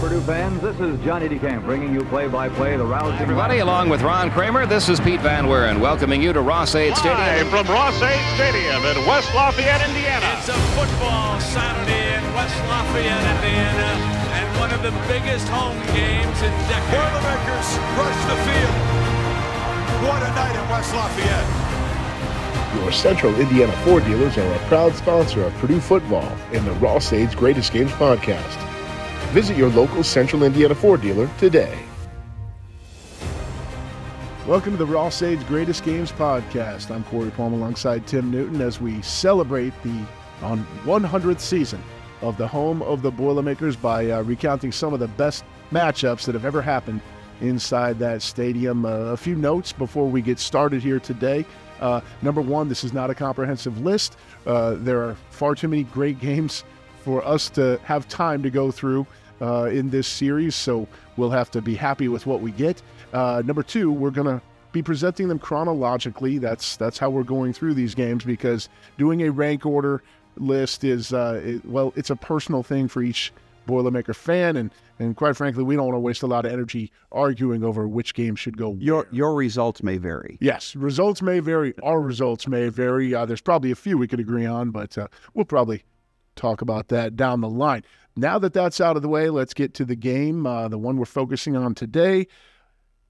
Purdue fans. This is Johnny DeCamp bringing you play-by-play the rousing. Everybody, along with Ron Kramer, this is Pete Van Wieren welcoming you to Ross-Ade Stadium. Live from Ross-Ade Stadium in West Lafayette, Indiana. It's a football Saturday in West Lafayette, Indiana, and one of the biggest home games in decades. Boilermakers rush the field. What a night in West Lafayette. Your Central Indiana Ford dealers are a proud sponsor of Purdue football and the Ross-Ade's Greatest Games podcast. Visit your local Central Indiana Ford dealer today. Welcome to the Ross-Ade's Greatest Games podcast. I'm Corey Palm alongside Tim Newton as we celebrate the on 100th season of the home of the Boilermakers by uh, recounting some of the best matchups that have ever happened inside that stadium. Uh, a few notes before we get started here today. Uh, number one, this is not a comprehensive list. Uh, there are far too many great games for us to have time to go through uh, in this series, so we'll have to be happy with what we get. Uh, number two, we're going to be presenting them chronologically. That's that's how we're going through these games because doing a rank order list is uh, it, well, it's a personal thing for each Boilermaker fan, and and quite frankly, we don't want to waste a lot of energy arguing over which game should go. Your where. your results may vary. Yes, results may vary. Our results may vary. Uh, there's probably a few we could agree on, but uh, we'll probably talk about that down the line. Now that that's out of the way, let's get to the game, uh, the one we're focusing on today.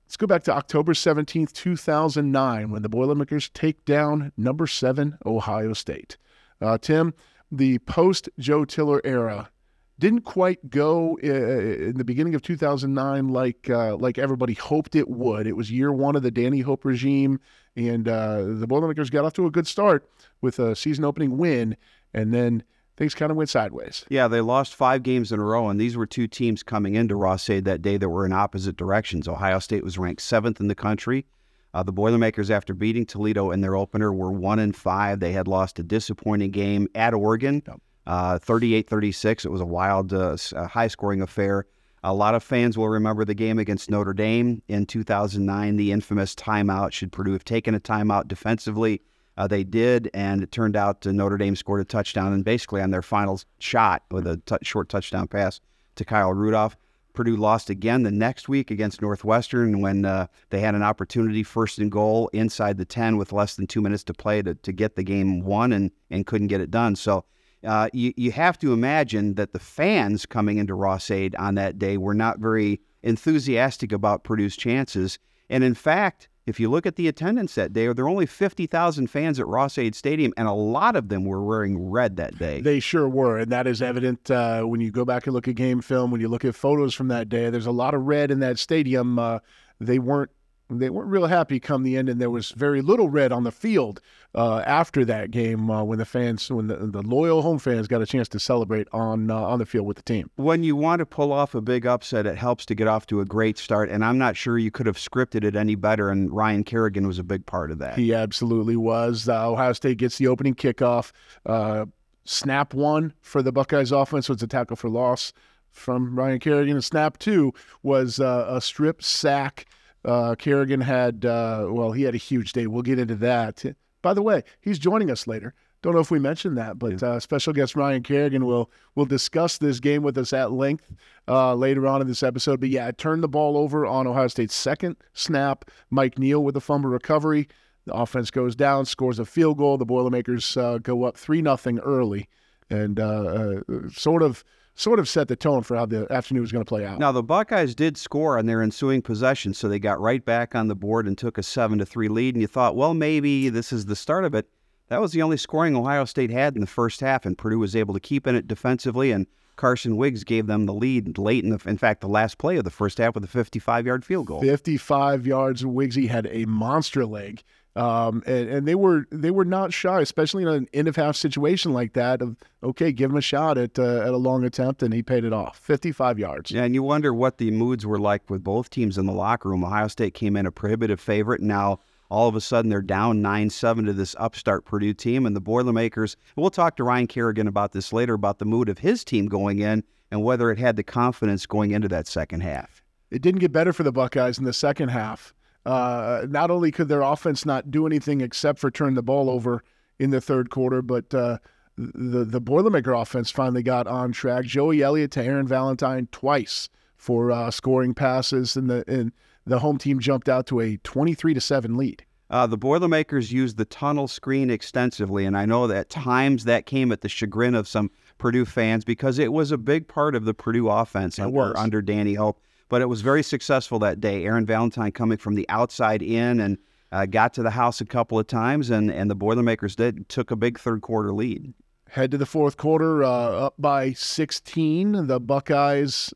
Let's go back to October 17th, 2009, when the Boilermakers take down number seven Ohio State. Uh, Tim, the post Joe Tiller era didn't quite go uh, in the beginning of 2009 like uh, like everybody hoped it would. It was year one of the Danny Hope regime, and uh, the Boilermakers got off to a good start with a season opening win, and then things kind of went sideways. Yeah, they lost five games in a row, and these were two teams coming into Ross-Ade that day that were in opposite directions. Ohio State was ranked seventh in the country. Uh, the Boilermakers, after beating Toledo in their opener, were one and five. They had lost a disappointing game at Oregon. Uh, 38 36. It was a wild, uh, high scoring affair. A lot of fans will remember the game against Notre Dame in 2009, the infamous timeout. Should Purdue have taken a timeout defensively? Uh, they did, and it turned out Notre Dame scored a touchdown, and basically on their final shot with a t- short touchdown pass to Kyle Rudolph. Purdue lost again the next week against Northwestern when uh, they had an opportunity, first and goal, inside the 10 with less than two minutes to play to, to get the game won and, and couldn't get it done. So uh, you, you have to imagine that the fans coming into Ross-Ade on that day were not very enthusiastic about Purdue's chances. And in fact, if you look at the attendance that day, there were only 50,000 fans at Ross-Ade Stadium, and a lot of them were wearing red that day. They sure were, and that is evident uh, when you go back and look at game film, when you look at photos from that day. There's a lot of red in that stadium. Uh, they weren't they weren't real happy come the end, and there was very little red on the field uh, after that game uh, when the fans, when the, the, loyal home fans got a chance to celebrate on uh, on the field with the team. When you want to pull off a big upset, it helps to get off to a great start, and I'm not sure you could have scripted it any better. And Ryan Kerrigan was a big part of that. He absolutely was. Uh, Ohio State gets the opening kickoff. Uh, snap one for the Buckeyes offense was a tackle for loss from Ryan Kerrigan. And snap two was uh, a strip sack uh, Kerrigan had, uh, well, he had a huge day. We'll get into that. By the way, he's joining us later. Don't know if we mentioned that, but uh, special guest Ryan Kerrigan will will discuss this game with us at length uh, later on in this episode. But yeah, I turned the ball over on Ohio State's second snap. Mike Neal with a fumble recovery. The offense goes down, scores a field goal. The Boilermakers uh, go up three nothing early, and uh, uh, sort of sort of set the tone for how the afternoon was going to play out. Now the Buckeyes did score on their ensuing possession, so they got right back on the board and took a seven to three lead. And you thought, well, maybe this is the start of it. That was the only scoring Ohio State had in the first half, and Purdue was able to keep in it defensively. And Carson Wiggs gave them the lead late in the, in fact, the last play of the first half with a 55-yard field goal. 55 yards. Wiggsy had a monster leg. Um, and, and, they were they were not shy, especially in an end of half situation like that. Of okay, give him a shot at uh, at a long attempt, and he paid it off, 55 yards. Yeah, and you wonder what the moods were like with both teams in the locker room. Ohio State came in a prohibitive favorite. and Now all of a sudden they're down 9-7 to this upstart Purdue team, and the Boilermakers. We'll talk to Ryan Kerrigan about this later about the mood of his team going in and whether it had the confidence going into that second half. It didn't get better for the Buckeyes in the second half. Uh, not only could their offense not do anything except for turn the ball over in the third quarter, but uh, the the Boilermaker offense finally got on track. Joey Elliott to Aaron Valentine twice for uh, scoring passes, and the and the home team jumped out to a twenty three to seven lead. Uh, the Boilermakers used the tunnel screen extensively, and I know that at times that came at the chagrin of some Purdue fans because it was a big part of the Purdue offense under, under Danny Hope. But it was very successful that day. Aaron Valentine coming from the outside in and uh, got to the house a couple of times, and, and the Boilermakers did took a big third quarter lead. Head to the fourth quarter, uh, up by 16. The Buckeyes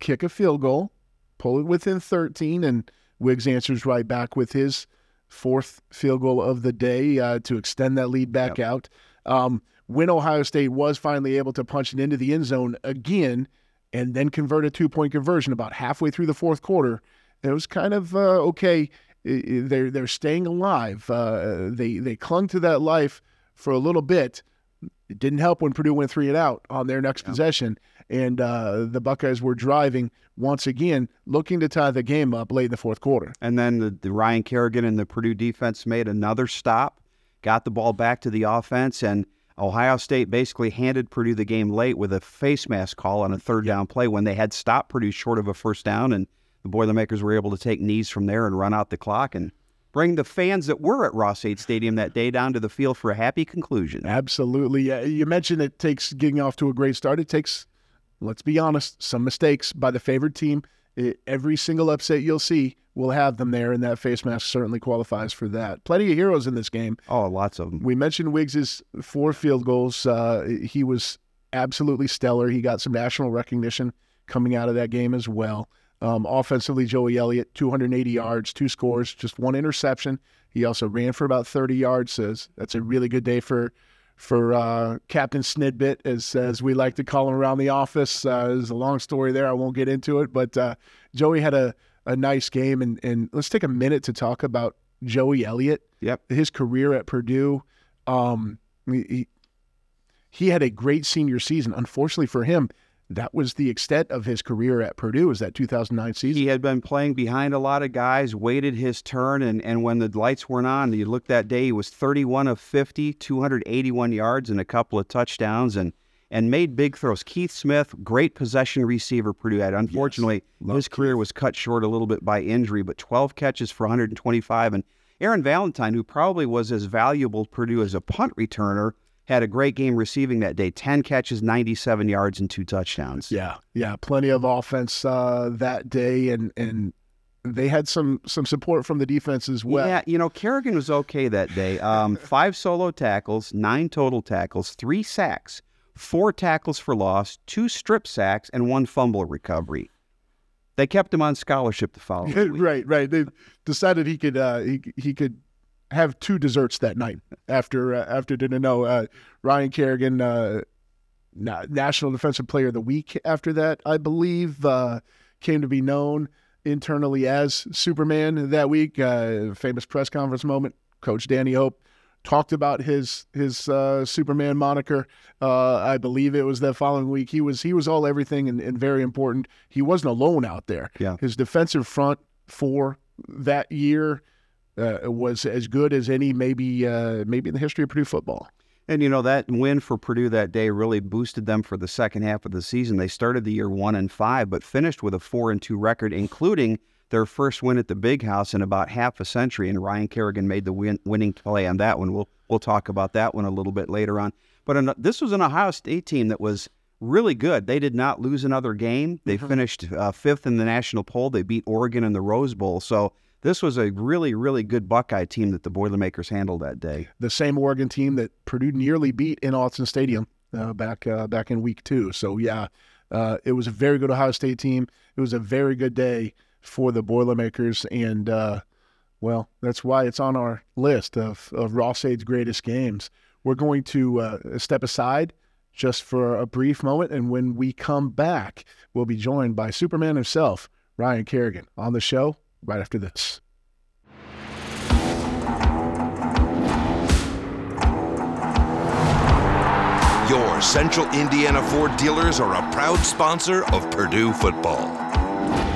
kick a field goal, pull it within 13, and Wiggs answers right back with his fourth field goal of the day uh, to extend that lead back yep. out. Um, when Ohio State was finally able to punch it into the end zone again and then convert a two point conversion about halfway through the fourth quarter, it was kind of uh, okay. They're they're staying alive. Uh, they they clung to that life for a little bit. It didn't help when Purdue went three and out on their next yeah. possession, and uh, the Buckeyes were driving once again, looking to tie the game up late in the fourth quarter. And then the, the Ryan Kerrigan and the Purdue defense made another stop, got the ball back to the offense, and Ohio State basically handed Purdue the game late with a face mask call on a third down play when they had stopped Purdue short of a first down, and the Boilermakers were able to take knees from there and run out the clock and bring the fans that were at Ross-Ade Stadium that day down to the field for a happy conclusion. Absolutely. Yeah, you mentioned it takes getting off to a great start. It takes, let's be honest, some mistakes by the favored team. It, every single upset you'll see will have them there, and that face mask certainly qualifies for that. Plenty of heroes in this game. Oh, lots of them. We mentioned Wiggs's four field goals. Uh, he was absolutely stellar. He got some national recognition coming out of that game as well. Um, offensively, Joey Elliott, 280 yards, two scores, just one interception. He also ran for about 30 yards. Says that's a really good day for for uh, Captain Snidbit, as as we like to call him around the office. Uh, there's a long story there. I won't get into it, but uh, Joey had a a nice game. And, and let's take a minute to talk about Joey Elliott. Yep. His career at Purdue. Um, he, he had a great senior season. Unfortunately for him, that was the extent of his career at Purdue, was that 2009 season. He had been playing behind a lot of guys, waited his turn, and, and when the lights weren't on, you looked that day, he was 31 of 50, 281 yards, and a couple of touchdowns. And and made big throws. Keith Smith, great possession receiver Purdue had. Unfortunately, yes. his career Keith. was cut short a little bit by injury, but 12 catches for 125. And Aaron Valentine, who probably was as valuable to Purdue as a punt returner, had a great game receiving that day 10 catches, 97 yards, and two touchdowns. Yeah, yeah, plenty of offense uh, that day. And, and they had some some support from the defense as well. Yeah, you know, Kerrigan was okay that day. Um, five solo tackles, nine total tackles, three sacks four tackles for loss, two strip sacks, and one fumble recovery. They kept him on scholarship the following week. right, right. They decided he could uh, he he could have two desserts that night after uh, after dinner. No, uh, Ryan Kerrigan, uh, National Defensive Player of the Week. After that, I believe, uh, came to be known internally as Superman that week. Uh, famous press conference moment. Coach Danny Hope talked about his his uh, Superman moniker. Uh, I believe it was that following week. He was he was all everything and, and, very important. He wasn't alone out there. Yeah. His defensive front for that year uh, was as good as any maybe uh, maybe in the history of Purdue football. And you know that win for Purdue that day really boosted them for the second half of the season. They started the year one and five, but finished with a four and two record, including their first win at the Big House in about half a century, and Ryan Kerrigan made the win- winning play on that one. We'll we'll talk about that one a little bit later on. But an, this was an Ohio State team that was really good. They did not lose another game. They mm-hmm. finished uh, fifth in the national poll. They beat Oregon in the Rose Bowl. So this was a really, really good Buckeye team that the Boilermakers handled that day. The same Oregon team that Purdue nearly beat in Autzen Stadium uh, back uh, back in week two. So yeah, uh, it was a very good Ohio State team. It was a very good day for the Boilermakers, and uh, well, that's why it's on our list of of Ross-Ade's greatest games. We're going to uh, step aside just for a brief moment, and when we come back, we'll be joined by Superman himself, Ryan Kerrigan, on the show right after this. Your Central Indiana Ford dealers are a proud sponsor of Purdue football.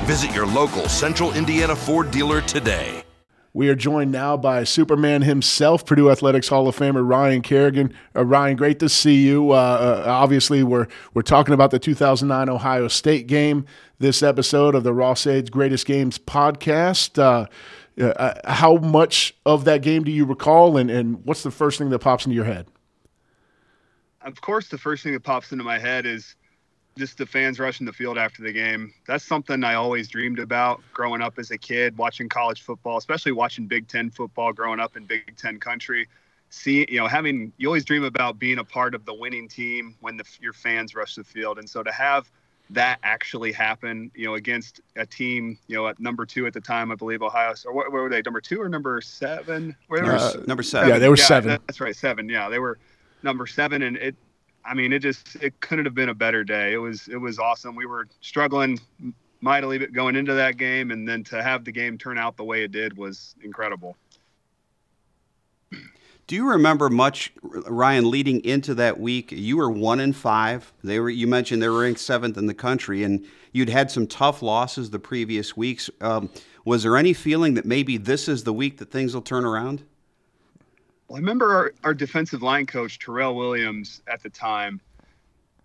Visit your local Central Indiana Ford dealer today. We are joined now by Superman himself, Purdue Athletics Hall of Famer Ryan Kerrigan. Uh, Ryan, great to see you. Uh, uh, obviously, we're we're talking about the 2009 Ohio State game. This episode of the Ross-Ades Greatest Games podcast. Uh, uh, how much of that game do you recall, and, and what's the first thing that pops into your head? Of course, the first thing that pops into my head is just the fans rushing the field after the game. That's something I always dreamed about growing up as a kid, watching college football, especially watching Big Ten football growing up in Big Ten country. See, you know, having you always dream about being a part of the winning team when the, your fans rush the field, and so to have that actually happen, you know, against a team, you know, at number two at the time, I believe Ohio, or what, were they, number two or number seven? Where uh, number seven. Yeah, they were yeah, seven. That's right, seven. Yeah, they were number seven, and it I mean, it just it couldn't have been a better day. It was it was awesome. We were struggling mightily going into that game, and then to have the game turn out the way it did was incredible. Do you remember much, Ryan, leading into that week? You were one in five. They were. You mentioned they were ranked seventh in the country, and you'd had some tough losses the previous weeks. Um, was there any feeling that maybe this is the week that things will turn around? Well, I remember our, our defensive line coach, Terrell Williams, at the time,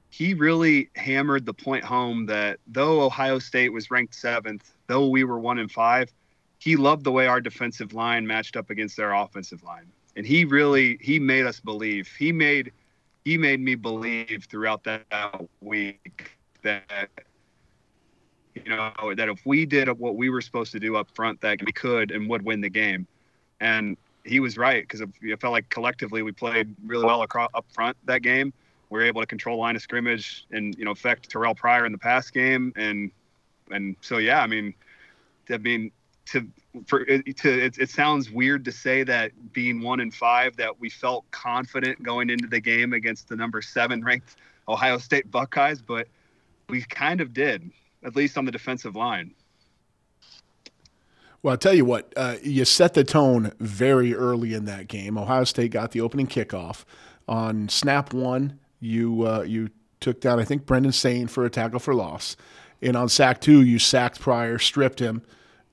he really hammered the point home that though Ohio State was ranked seventh, though we were one in five, he loved the way our defensive line matched up against their offensive line. And he really he made us believe. He made he made me believe throughout that week that you know that if we did what we were supposed to do up front that we could and would win the game. And he was right because it felt like collectively we played really well across, up front that game. We were able to control line of scrimmage and you know affect Terrelle Pryor in the pass game, and and so yeah, I mean, I mean to for it, to it, it sounds weird to say that being one in five that we felt confident going into the game against the number seven ranked Ohio State Buckeyes, but we kind of did, at least on the defensive line. Well, I'll tell you what, uh, you set the tone very early in that game. Ohio State got the opening kickoff. On snap one, you uh, you took down, I think, Brandon Saine for a tackle for loss. And on sack two, you sacked Pryor, stripped him,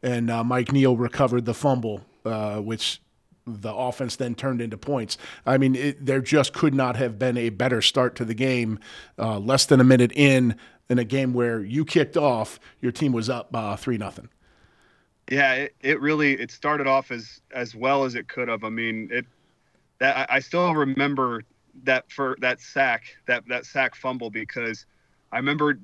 and uh, Mike Neal recovered the fumble, uh, which the offense then turned into points. I mean, it, there just could not have been a better start to the game. Uh, less than a minute in, in a game where you kicked off, your team was up three nothing. Yeah, it, it really it started off as as well as it could have. I mean, it that I, I still remember that for that sack that that sack fumble because I remember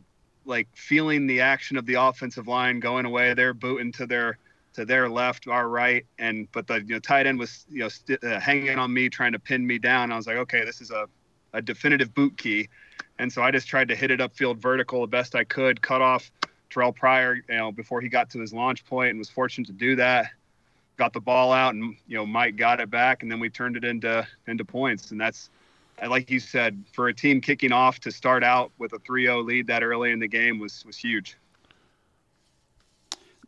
like feeling the action of the offensive line going away. They're booting to their to their left, our right, and but the you know tight end was you know st- uh, hanging on me, trying to pin me down. I was like, okay, this is a a definitive boot key, and so I just tried to hit it upfield vertical the best I could, cut off Terrelle Pryor, you know, before he got to his launch point and was fortunate to do that. Got the ball out and you know Mike got it back and then we turned it into into points and that's like you said for a team kicking off to start out with a 3-0 lead that early in the game was was huge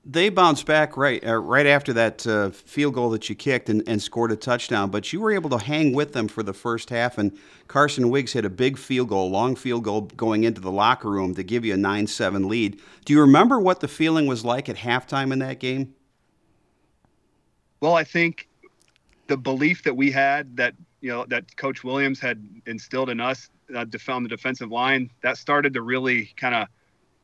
they bounced back right uh, right after that uh, field goal that you kicked and, and, scored a touchdown. But you were able to hang with them for the first half, and Carson Wiggs hit a big field goal, long field goal going into the locker room to give you a 9 7 lead. Do you remember what the feeling was like at halftime in that game? Well, I think the belief that we had that you know that Coach Williams had instilled in us uh, on the defensive line that started to really kind of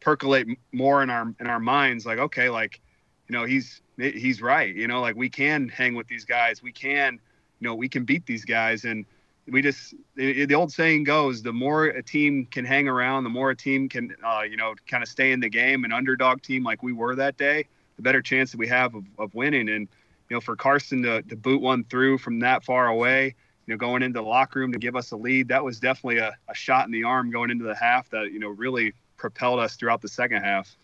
percolate more in our in our minds like okay like you know he's he's right you know like we can hang with these guys we can you know we can beat these guys and we just the old saying goes the more a team can hang around the more a team can uh, you know kind of stay in the game an underdog team like we were that day the better chance that we have of, of winning and you know for carson to, to boot one through from that far away you know going into the locker room to give us a lead that was definitely a, a shot in the arm going into the half that you know really propelled us throughout the second half.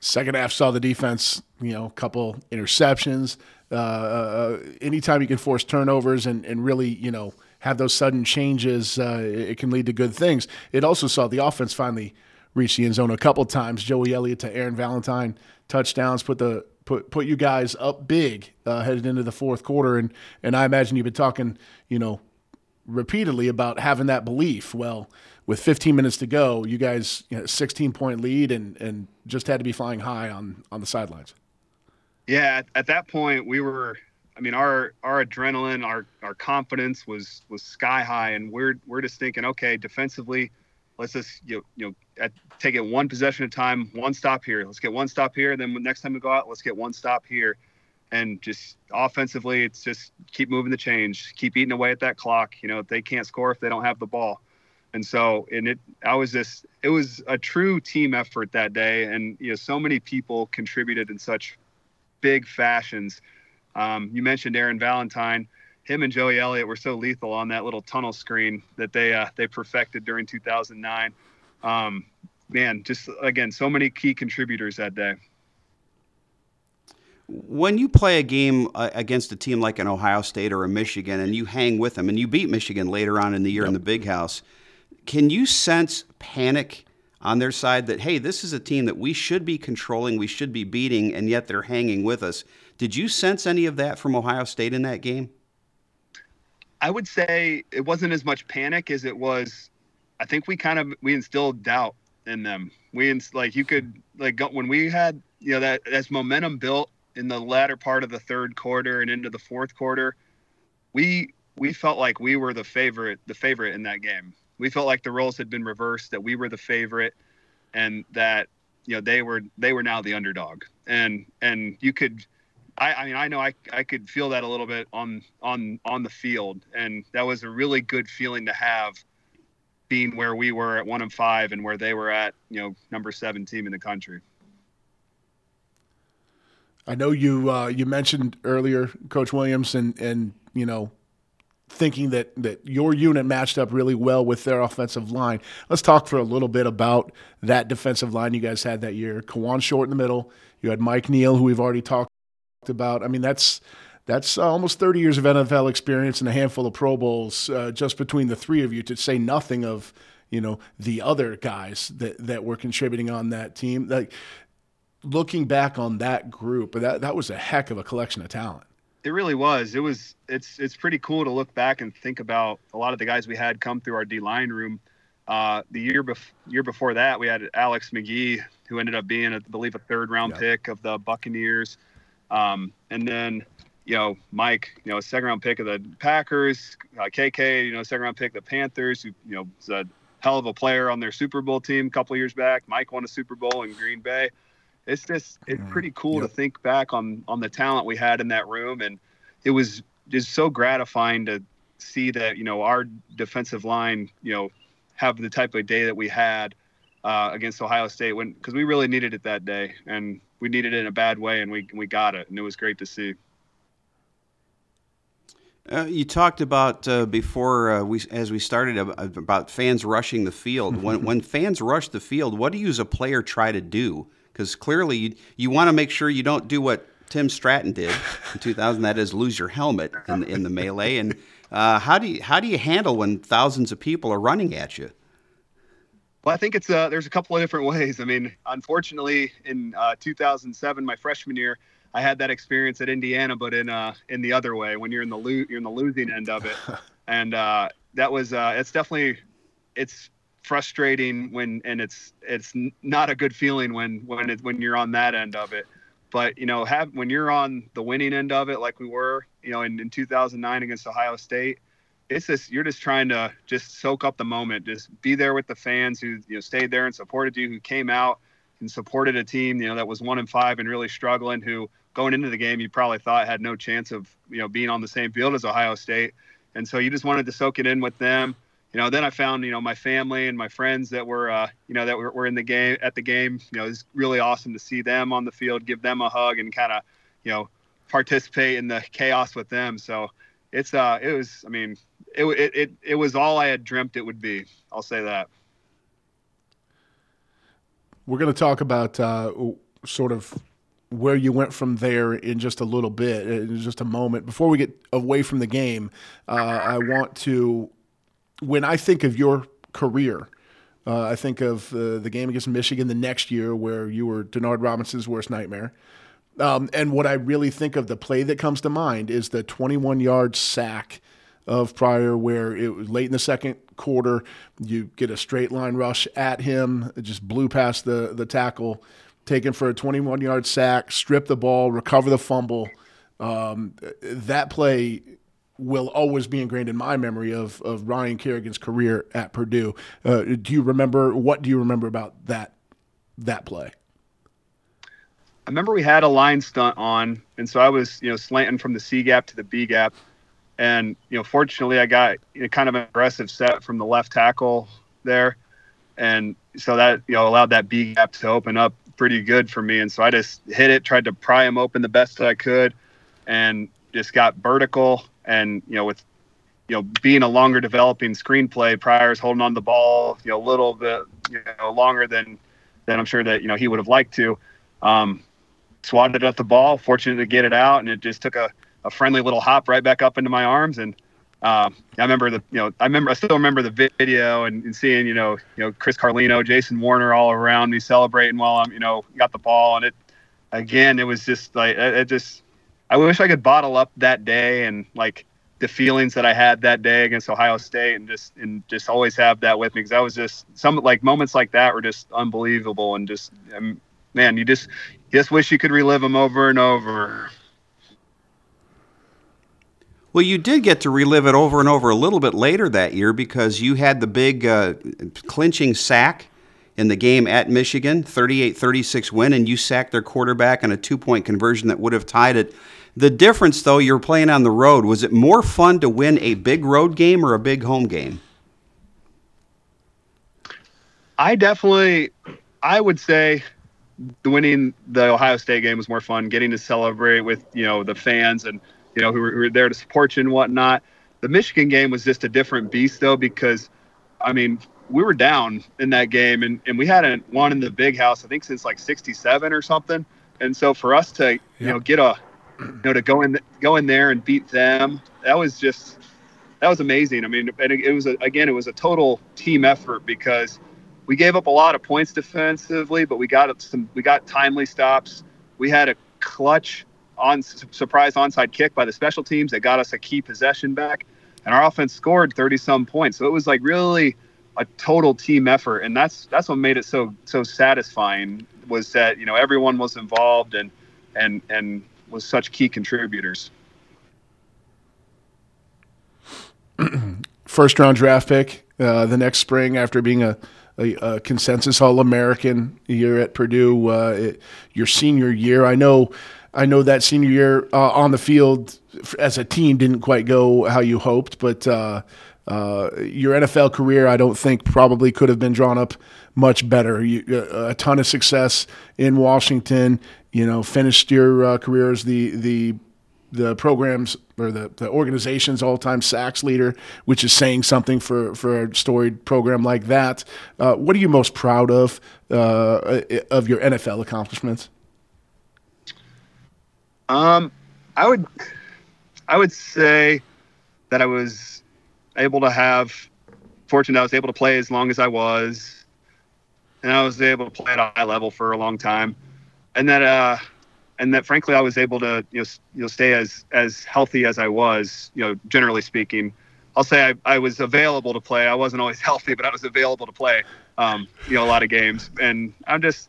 Second half saw the defense, you know, a couple interceptions. Uh, uh, anytime you can force turnovers and, and really, you know, have those sudden changes, uh, it can lead to good things. It also saw the offense finally reach the end zone a couple times. Joey Elliott to Aaron Valentine touchdowns put the put put you guys up big uh, headed into the fourth quarter, and and I imagine you've been talking, you know, repeatedly about having that belief. Well, with 15 minutes to go, you guys you know, 16 point lead and and just had to be flying high on on the sidelines. Yeah, at, at that point we were. I mean, our our adrenaline, our our confidence was was sky high, and we're we're just thinking, okay, defensively, let's just you know, you know at, take it one possession at a time, one stop here. Let's get one stop here. And Then next time we go out, let's get one stop here, and just offensively, it's just keep moving the change, keep eating away at that clock. You know, they can't score if they don't have the ball. And so, and it, I was just, it was a true team effort that day. And, you know, so many people contributed in such big fashions. Um, you mentioned Aaron Valentine. Him and Joey Elliott were so lethal on that little tunnel screen that they uh, they perfected during 2009. Um, man, just again, so many key contributors that day. When you play a game uh, against a team like an Ohio State or a Michigan, and you hang with them, and you beat Michigan later on in the year yep. in the Big House, can you sense panic on their side that hey, this is a team that we should be controlling, we should be beating, and yet they're hanging with us? Did you sense any of that from Ohio State in that game? I would say it wasn't as much panic as it was. I think we kind of we instilled doubt in them. We ins- like you could like go, when we had you know that as momentum built in the latter part of the third quarter and into the fourth quarter, we we felt like we were the favorite, the favorite in that game. We felt like the roles had been reversed, that we were the favorite, and that you know they were they were now the underdog. And and you could, I, I mean I know I I could feel that a little bit on on on the field, and that was a really good feeling to have, being where we were at one and five and where they were at you know number seven team in the country. I know you uh, you mentioned earlier, Coach Williams, and and you know thinking that that your unit matched up really well with their offensive line. Let's talk for a little bit about that defensive line you guys had that year. Kawann Short in the middle. You had Mike Neal, who we've already talked about. I mean, that's that's uh, almost 30 years of NFL experience and a handful of Pro Bowls uh, just between the three of you. To say nothing of you know the other guys that that were contributing on that team. Like looking back on that group, that that was a heck of a collection of talent. It really was. It was. It's it's pretty cool to look back and think about a lot of the guys we had come through our D line room. Uh, the year bef- year before that, we had Alex Magee, who ended up being, I believe, a third round yeah. pick of the Buccaneers. Um, and then, you know, Mike, you know, second round pick of the Packers. Uh, KK, you know, second round pick of the Panthers, who you know was a hell of a player on their Super Bowl team a couple years back. Mike won a Super Bowl in Green Bay it's just it's pretty cool yep. to think back on on the talent we had in that room and it was just so gratifying to see that you know our defensive line you know have the type of day that we had uh, against Ohio State when because we really needed it that day and we needed it in a bad way and we we got it and it was great to see. Uh, you talked about uh, before uh, we, as we started, about fans rushing the field. when when fans rush the field, what do you as a player try to do? because clearly you, you want to make sure you don't do what Tim Stratton did in 2000. That is lose your helmet in, in the melee. And uh, how do you how do you handle when thousands of people are running at you? Well, I think it's uh, there's a couple of different ways. I mean, unfortunately, in uh, 2007, my freshman year, I had that experience at Indiana, but in uh, in the other way, when you're in the lo- you're in the losing end of it, and uh, that was uh, it's definitely it's frustrating when and it's it's not a good feeling when when it, when you're on that end of it but you know have when you're on the winning end of it like we were you know in, in 2009 against ohio state it's just you're just trying to just soak up the moment just be there with the fans who you know stayed there and supported you who came out and supported a team you know that was one and five and really struggling who going into the game you probably thought had no chance of you know being on the same field as ohio state and so you just wanted to soak it in with them you know, then I found, you know, my family and my friends that were, uh, you know, that were, were in the game at the game. You know, it's really awesome to see them on the field, give them a hug, and kind of, you know, participate in the chaos with them. So it's, uh, it was, I mean, it, it, it, it was all I had dreamt it would be. I'll say that. We're going to talk about uh, sort of where you went from there in just a little bit, in just a moment. Before we get away from the game, uh, I want to when I think of your career, uh, I think of uh, the game against Michigan the next year where you were Denard Robinson's worst nightmare. Um, and what I really think of the play that comes to mind is the 21 yard sack of Pryor, where it was late in the second quarter. You get a straight line rush at him, it just blew past the, the tackle. taken for a 21 yard sack, strip the ball, recover the fumble. Um, that play will always be ingrained in my memory of, of Ryan Kerrigan's career at Purdue. Uh, do you remember what do you remember about that that play? I remember we had a line stunt on, and so I was you know slanting from the C gap to the B gap, and you know fortunately I got know, kind of an aggressive set from the left tackle there, and so that you know allowed that B gap to open up pretty good for me, and so I just hit it, tried to pry him open the best that I could, and just got vertical and you know with you know being a longer developing screenplay, Pryor's holding on the ball you know a little bit you know longer than than I'm sure that you know he would have liked to. Um, swatted at the ball, fortunate to get it out, and it just took a, a friendly little hop right back up into my arms. And uh, I remember the you know I remember I still remember the video and, and seeing you know you know Chris Carlino, Jason Werner all around me celebrating while I'm you know got the ball, and it again it was just like it, it just I wish I could bottle up that day and like the feelings that I had that day against Ohio State and just and just always have that with me because I was just some like moments like that were just unbelievable and just um, man you just just wish you could relive them over and over. Well, you did get to relive it over and over a little bit later that year because you had the big uh, clinching sack in the game at Michigan, 38 36 win, and you sacked their quarterback on a two point conversion that would have tied it. The difference, though, you're playing on the road. Was it more fun to win a big road game or a big home game? I definitely, I would say, winning the Ohio State game was more fun. Getting to celebrate with you know the fans and you know who were, who were there to support you and whatnot. The Michigan game was just a different beast though because, I mean, we were down in that game and, and we hadn't won in the big house I think since like 67 or something. And so for us to you yep. know get a you know, to go in go in there and beat them, that was just that was amazing. I mean, and it, it was a, again, it was a total team effort because we gave up a lot of points defensively, but we got some we got timely stops. We had a clutch on surprise onside kick by the special teams that got us a key possession back, and our offense scored 30 some points. So it was like really a total team effort, and that's that's what made it so so satisfying was that you know everyone was involved and and and was such key contributors. First round draft pick uh, the next spring after being a, a, a consensus All American year at Purdue. Uh, it, your senior year, I know. I know that senior year uh, on the field as a team didn't quite go how you hoped, but uh, uh, your NFL career, I don't think probably could have been drawn up much better. You, a ton of success in Washington you know, finished your uh, career as the the the program's or the, the organization's all-time sacks leader, which is saying something for, for a storied program like that. Uh, what are you most proud of uh, of your NFL accomplishments? Um, I would I would say that I was able to have fortunate I was able to play as long as I was, and I was able to play at a high level for a long time and that uh, and that frankly I was able to you know you know stay as as healthy as I was you know generally speaking. I'll say I, I was available to play. I wasn't always healthy, but I was available to play. Um, you know, a lot of games, and I'm just.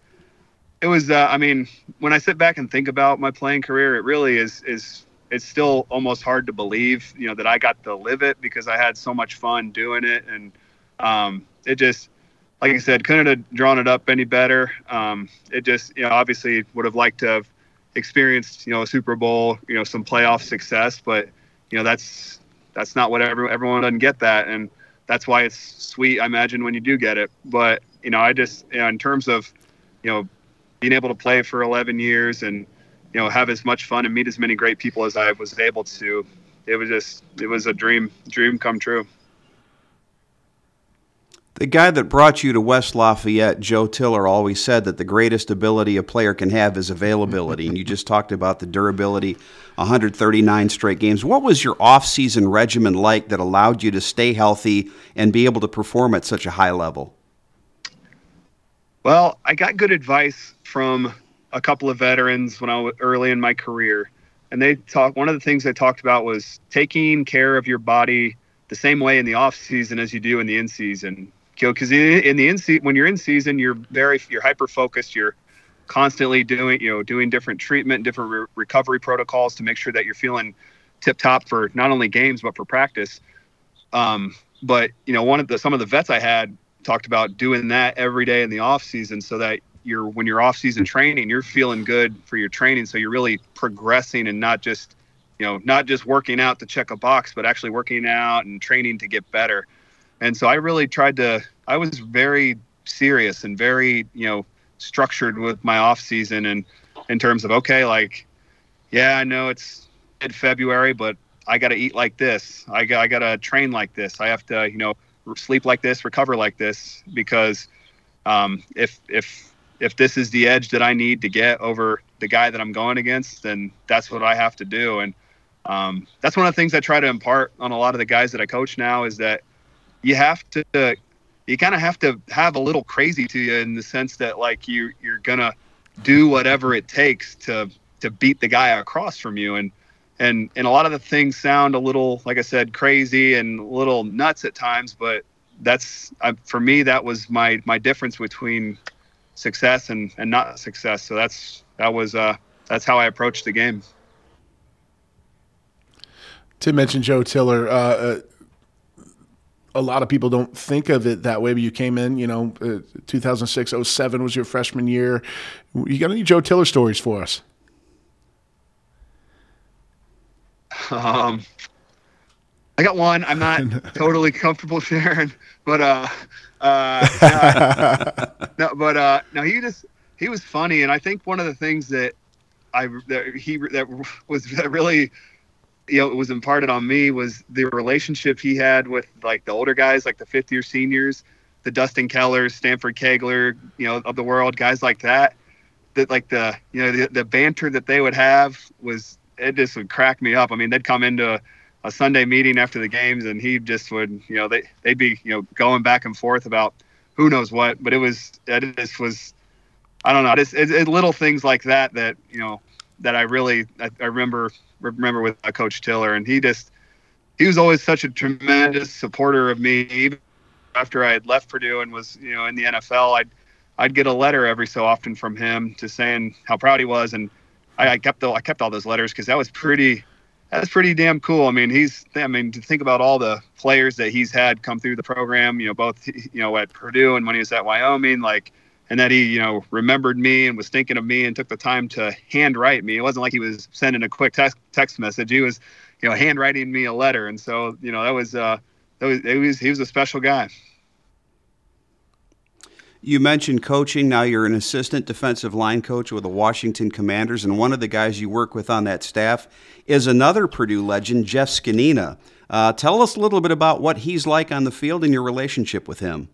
It was. Uh, I mean, when I sit back and think about my playing career, it really is is it's still almost hard to believe, you know, that I got to live it because I had so much fun doing it, and um, it just like I said, couldn't have drawn it up any better. Um, it just, you know, obviously would have liked to have experienced, you know, a Super Bowl, you know, some playoff success, but you know, that's that's not what everyone everyone doesn't get that, and that's why it's sweet. I imagine when you do get it, but you know, I just, you know, in terms of, you know, being able to play for 11 years and you know have as much fun and meet as many great people as I was able to, it was just, it was a dream, dream come true. The guy that brought you to West Lafayette, Joe Tiller, always said that the greatest ability a player can have is availability. and you just talked about the durability, 139 straight games. What was your off-season regimen like that allowed you to stay healthy and be able to perform at such a high level? Well, I got good advice from a couple of veterans when I was early in my career. And they talked one of the things they talked about was taking care of your body the same way in the off season as you do in the in season because in the in season when you're in season, you're very you're hyper focused. You're constantly doing you know doing different treatment, different re- recovery protocols to make sure that you're feeling tip top for not only games but for practice. Um, but you know, one of the some of the vets I had talked about doing that every day in the off season so that you're when you're off season training, you're feeling good for your training, so you're really progressing and not just you know not just working out to check a box, but actually working out and training to get better. And so I really tried to. I was very serious and very you know structured with my off season and in terms of okay, like yeah, I know it's mid February, but I got to eat like this. I got I got to train like this. I have to you know sleep like this, recover like this, because um, if if if this is the edge that I need to get over the guy that I'm going against, then that's what I have to do. And um, that's one of the things I try to impart on a lot of the guys that I coach now is that you have to you kind of have to have a little crazy to you in the sense that like you you're gonna do whatever it takes to to beat the guy across from you and and and a lot of the things sound a little like i said crazy and a little nuts at times but that's uh, for me that was my my difference between success and and not success so that's that was uh that's how i approached the game tim mentioned joe tiller uh, uh, a lot of people don't think of it that way, but you came in, you know, uh, 2006, 07 was your freshman year. You got any Joe Tiller stories for us? Um, I got one. I'm not totally comfortable sharing, but uh, uh, no, but uh, no, he just he was funny, and I think one of the things that I that he that was that really you know was imparted on me was the relationship he had with like the older guys, like the fifth year seniors, the Dustin Kellers, Stanford Keglar, you know, of the world, guys like that. That like the you know the, the banter that they would have was it just would crack me up. I mean, they'd come into a, Sunday meeting after the games, and he just would, you know, they they'd be, you know, going back and forth about who knows what. But it was it just was, I don't know, just it, it, little things like that that you know that I really I, I remember remember with uh, Coach Tiller, and he just he was always such a tremendous supporter of me. Even after I had left Purdue and was, you know, in the NFL, I'd I'd get a letter every so often from him to saying how proud he was and I kept the, I kept all those letters because that was pretty that was pretty damn cool. I mean, he's I mean to think about all the players that he's had come through the program, you know, both you know at Purdue and when he was at Wyoming, like and that he you know remembered me and was thinking of me and took the time to handwrite me. It wasn't like he was sending a quick text text message. He was you know handwriting me a letter, and so you know that was uh that was, it was he was a special guy. You mentioned coaching. Now you're an assistant defensive line coach with the Washington Commanders, and one of the guys you work with on that staff is another Purdue legend, Jeff Zgonina. Uh, tell us a little bit about what he's like on the field and your relationship with him.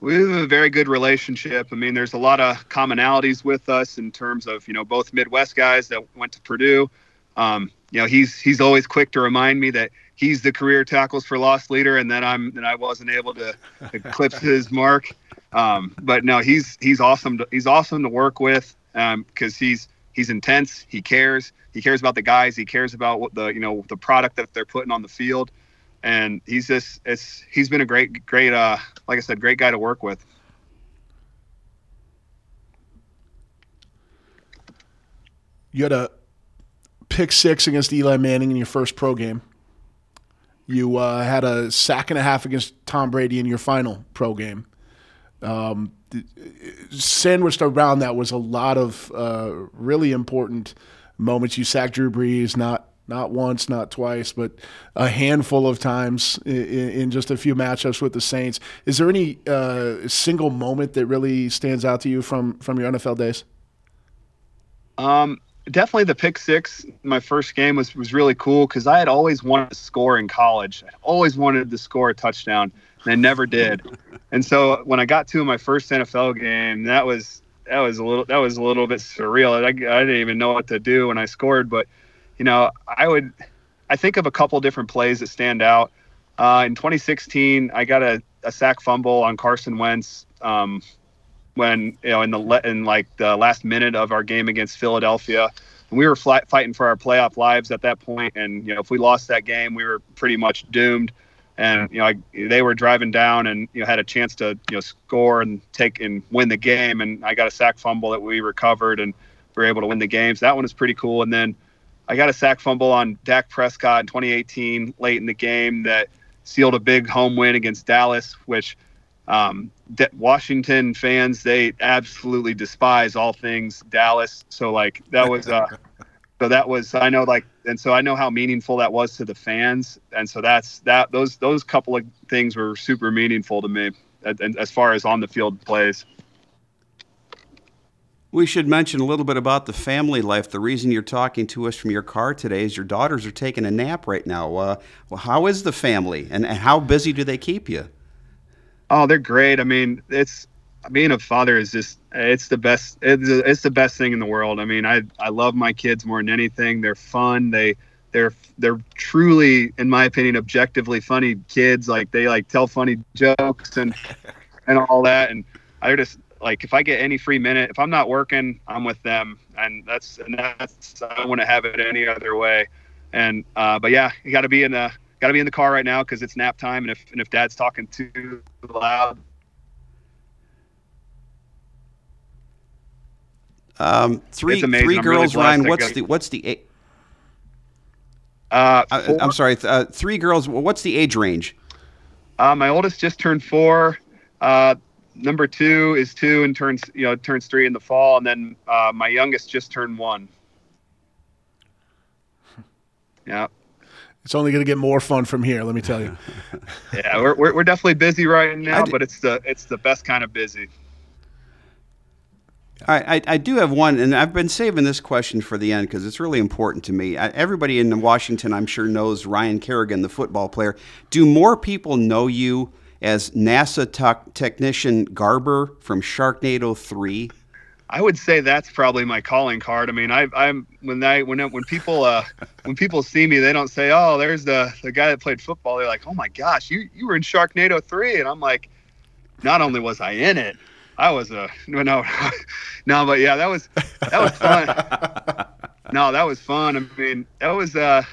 We have a very good relationship. I mean, there's a lot of commonalities with us in terms of you know both Midwest guys that went to Purdue. Um, you know, he's he's always quick to remind me that he's the career tackles for loss leader, and then I'm and I wasn't able to eclipse his mark. Um, but no, he's he's awesome. To, he's awesome to work with because um, he's he's intense. He cares. He cares about the guys. He cares about what the you know the product that they're putting on the field, and he's just it's he's been a great great uh like I said great guy to work with. You had a pick six against Eli Manning in your first pro game. You uh, had a sack and a half against Tom Brady in your final pro game. Um, sandwiched around that was a lot of uh, really important moments. You sacked Drew Brees not not once, not twice, but a handful of times in, in just a few matchups with the Saints. Is there any uh, single moment that really stands out to you from from your NFL days? Um, definitely the pick six my first game was was really cool because I had always wanted to score in college. I always wanted to score a touchdown, and I never did. and so when I got to my first NFL game, that was that was a little that was a little bit surreal. I, I didn't even know what to do when I scored, but you know I would I think of a couple different plays that stand out. Uh, in 2016, I got a, a sack fumble on Carson Wentz. Um, when you know in the in like the last minute of our game against Philadelphia. We were fighting for our playoff lives at that point, and you know if we lost that game, we were pretty much doomed. and you know I, they were driving down and you know had a chance to you know score and take and win the game, and I got a sack fumble that we recovered and we were able to win the games. So that one was pretty cool, and then I got a sack fumble on Dak Prescott in 2018 late in the game that sealed a big home win against Dallas, which um, Washington fans they absolutely despise all things Dallas. So like that was uh, so that was I know like and so I know how meaningful that was to the fans, and so that's that those those couple of things were super meaningful to me, and as far as on the field plays. We should mention a little bit about the family life. The reason you're talking to us from your car today is your daughters are taking a nap right now. Uh, well, how is the family, and, and how busy do they keep you? Oh, they're great. I mean, it's being a father is just it's the best it's, it's the best thing in the world. I mean i i love my kids more than anything. They're fun. They they're they're truly in my opinion objectively funny kids. Like they like tell funny jokes and and all that. And i just like if i get any free minute if i'm not working i'm with them. And that's and that's i don't want to have it any other way. And uh but yeah you got to be in the got to be in the car right now because it's nap time and if and if dad's talking too loud Um, three three I'm girls, really Ryan. What's the what's the age? Uh, I, am sorry. Uh, three girls. What's the age range? Uh, my oldest just turned four. Uh, number two is two and turns you know turns three in the fall, and then uh, my youngest just turned one. Yeah. It's only going to get more fun from here. Let me tell you. yeah, we're, we're, we're definitely busy right now, but it's the it's the best kind of busy. I, I, I, do have one, and I've been saving this question for the end because it's really important to me. I, everybody in Washington, I'm sure, knows Ryan Kerrigan, the football player. Do more people know you as NASA t- technician Garber from Sharknado 3? I would say that's probably my calling card. I mean, I, I'm when I when when people uh, when people see me, they don't say, "Oh, there's the the guy that played football." They're like, "Oh my gosh, you you were in Sharknado 3," and I'm like, not only was I in it, I was a no, no, no, but yeah, that was that was fun. no, that was fun. I mean, that was uh,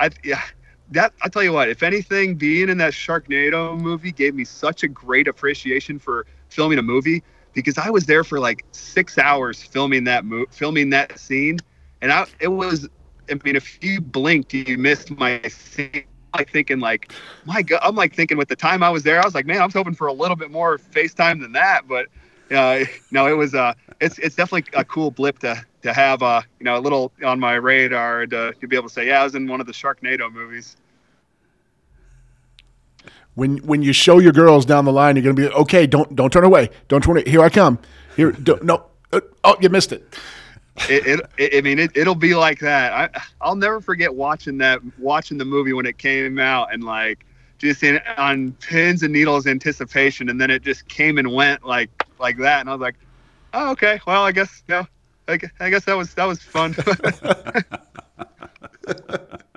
I yeah, that I tell you what, if anything, being in that Sharknado movie gave me such a great appreciation for filming a movie because I was there for like six hours filming that mo- filming that scene, and I it was. I mean, if you blinked, you missed my scene like thinking like, my God, I'm like thinking with the time I was there, I was like, man, I was hoping for a little bit more FaceTime than that. But uh, no, it was uh, it's it's definitely a cool blip to to have uh, you know, a little on my radar to, to be able to say, yeah, I was in one of the Sharknado movies. When when you show your girls down the line, you're gonna be okay. Don't don't turn away. Don't turn it. Here I come. Here, no. Uh, oh, you missed it it, it, I mean, it, it'll be like that. I, I'll never forget watching that, watching the movie when it came out, and like just in, on pins and needles anticipation, and then it just came and went like like that, and I was like, oh, okay, well, I guess, yeah, I, I guess that was that was fun.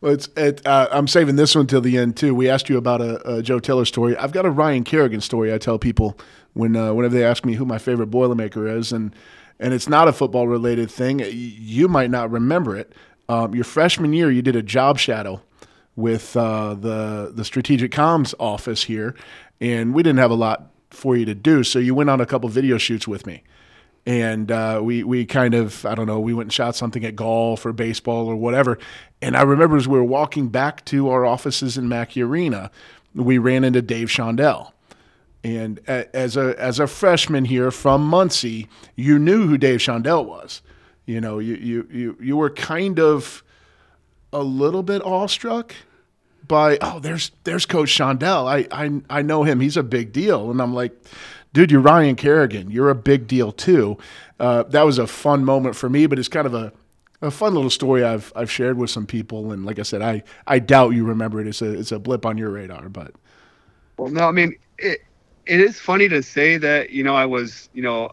Well, it's it, uh, I'm saving this one till the end too. We asked you about a, a, Joe Tiller story. I've got a Ryan Kerrigan story. I tell people when uh, whenever they ask me who my favorite Boilermaker is, and and it's not a football related thing. You might not remember it. Um, your freshman year, you did a job shadow with uh, the the strategic comms office here, and we didn't have a lot for you to do, so you went on a couple video shoots with me, and uh, we we kind of I don't know we went and shot something at golf or baseball or whatever, and I remember as we were walking back to our offices in Mackey Arena, we ran into Dave Shondell and as a as a freshman here from Muncie, you knew who Dave Shondell was. You know, you you you you were kind of a little bit awestruck by oh, there's there's Coach Shondell. I I I know him. He's a big deal. And I'm like, dude, you're Ryan Kerrigan. You're a big deal too. Uh, that was a fun moment for me, but it's kind of a a fun little story I've I've shared with some people. And like I said, I I doubt you remember it. It's a it's a blip on your radar, but. Well, no, I mean, it, it is funny to say that you know I was you know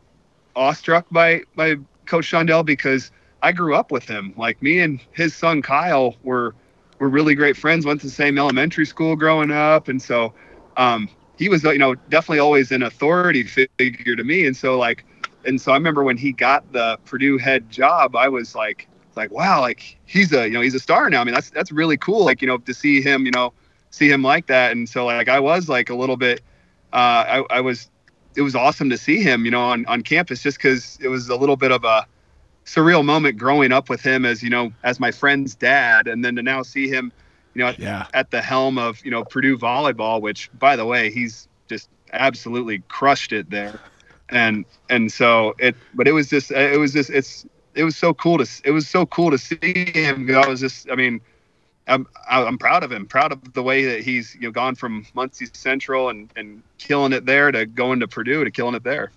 awestruck by by Coach Shondell because I grew up with him. Like me and his son Kyle were were really great friends. Went to the same elementary school growing up, and so um, he was you know definitely always an authority figure to me. And so like and so I remember when he got the Purdue head job, I was like like wow, like he's a you know he's a star now. I mean that's that's really cool. Like you know to see him you know see him like that. And so like I was like a little bit, uh, I, I was, it was awesome to see him, you know, on, on campus just because it was a little bit of a surreal moment growing up with him as, you know, as my friend's dad. And then to now see him, you know, at, Yeah. at the helm of, you know, Purdue volleyball, which by the way, he's just absolutely crushed it there. And, and so it, but it was just, it was just, it's, it was so cool to, it was so cool to see him. I was just, I mean, I'm I'm proud of him. Proud of the way that he's you know gone from Muncie Central and and killing it there to going to Purdue to killing it there.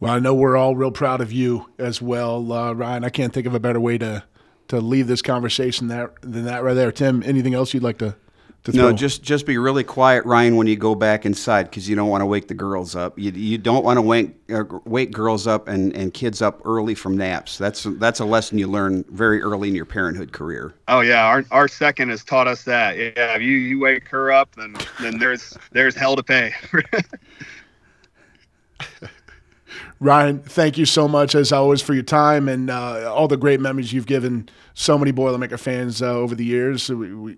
Well, I know we're all real proud of you as well, uh, Ryan. I can't think of a better way to to leave this conversation that than that right there. Tim, anything else you'd like to to throw? No, just just be really quiet, Ryan, when you go back inside because you don't want to wake the girls up. You, you don't want to wake uh, wake girls up and, and kids up early from naps. That's that's a lesson you learn very early in your parenthood career. Oh yeah, our our second has taught us that. Yeah, if you you wake her up, then then there's there's hell to pay. Ryan, thank you so much as always for your time and uh, all the great memories you've given so many Boilermaker fans uh, over the years. We, we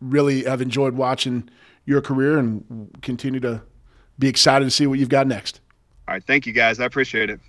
really have enjoyed watching your career and continue to be excited to see what you've got next. All right, thank you guys. I appreciate it.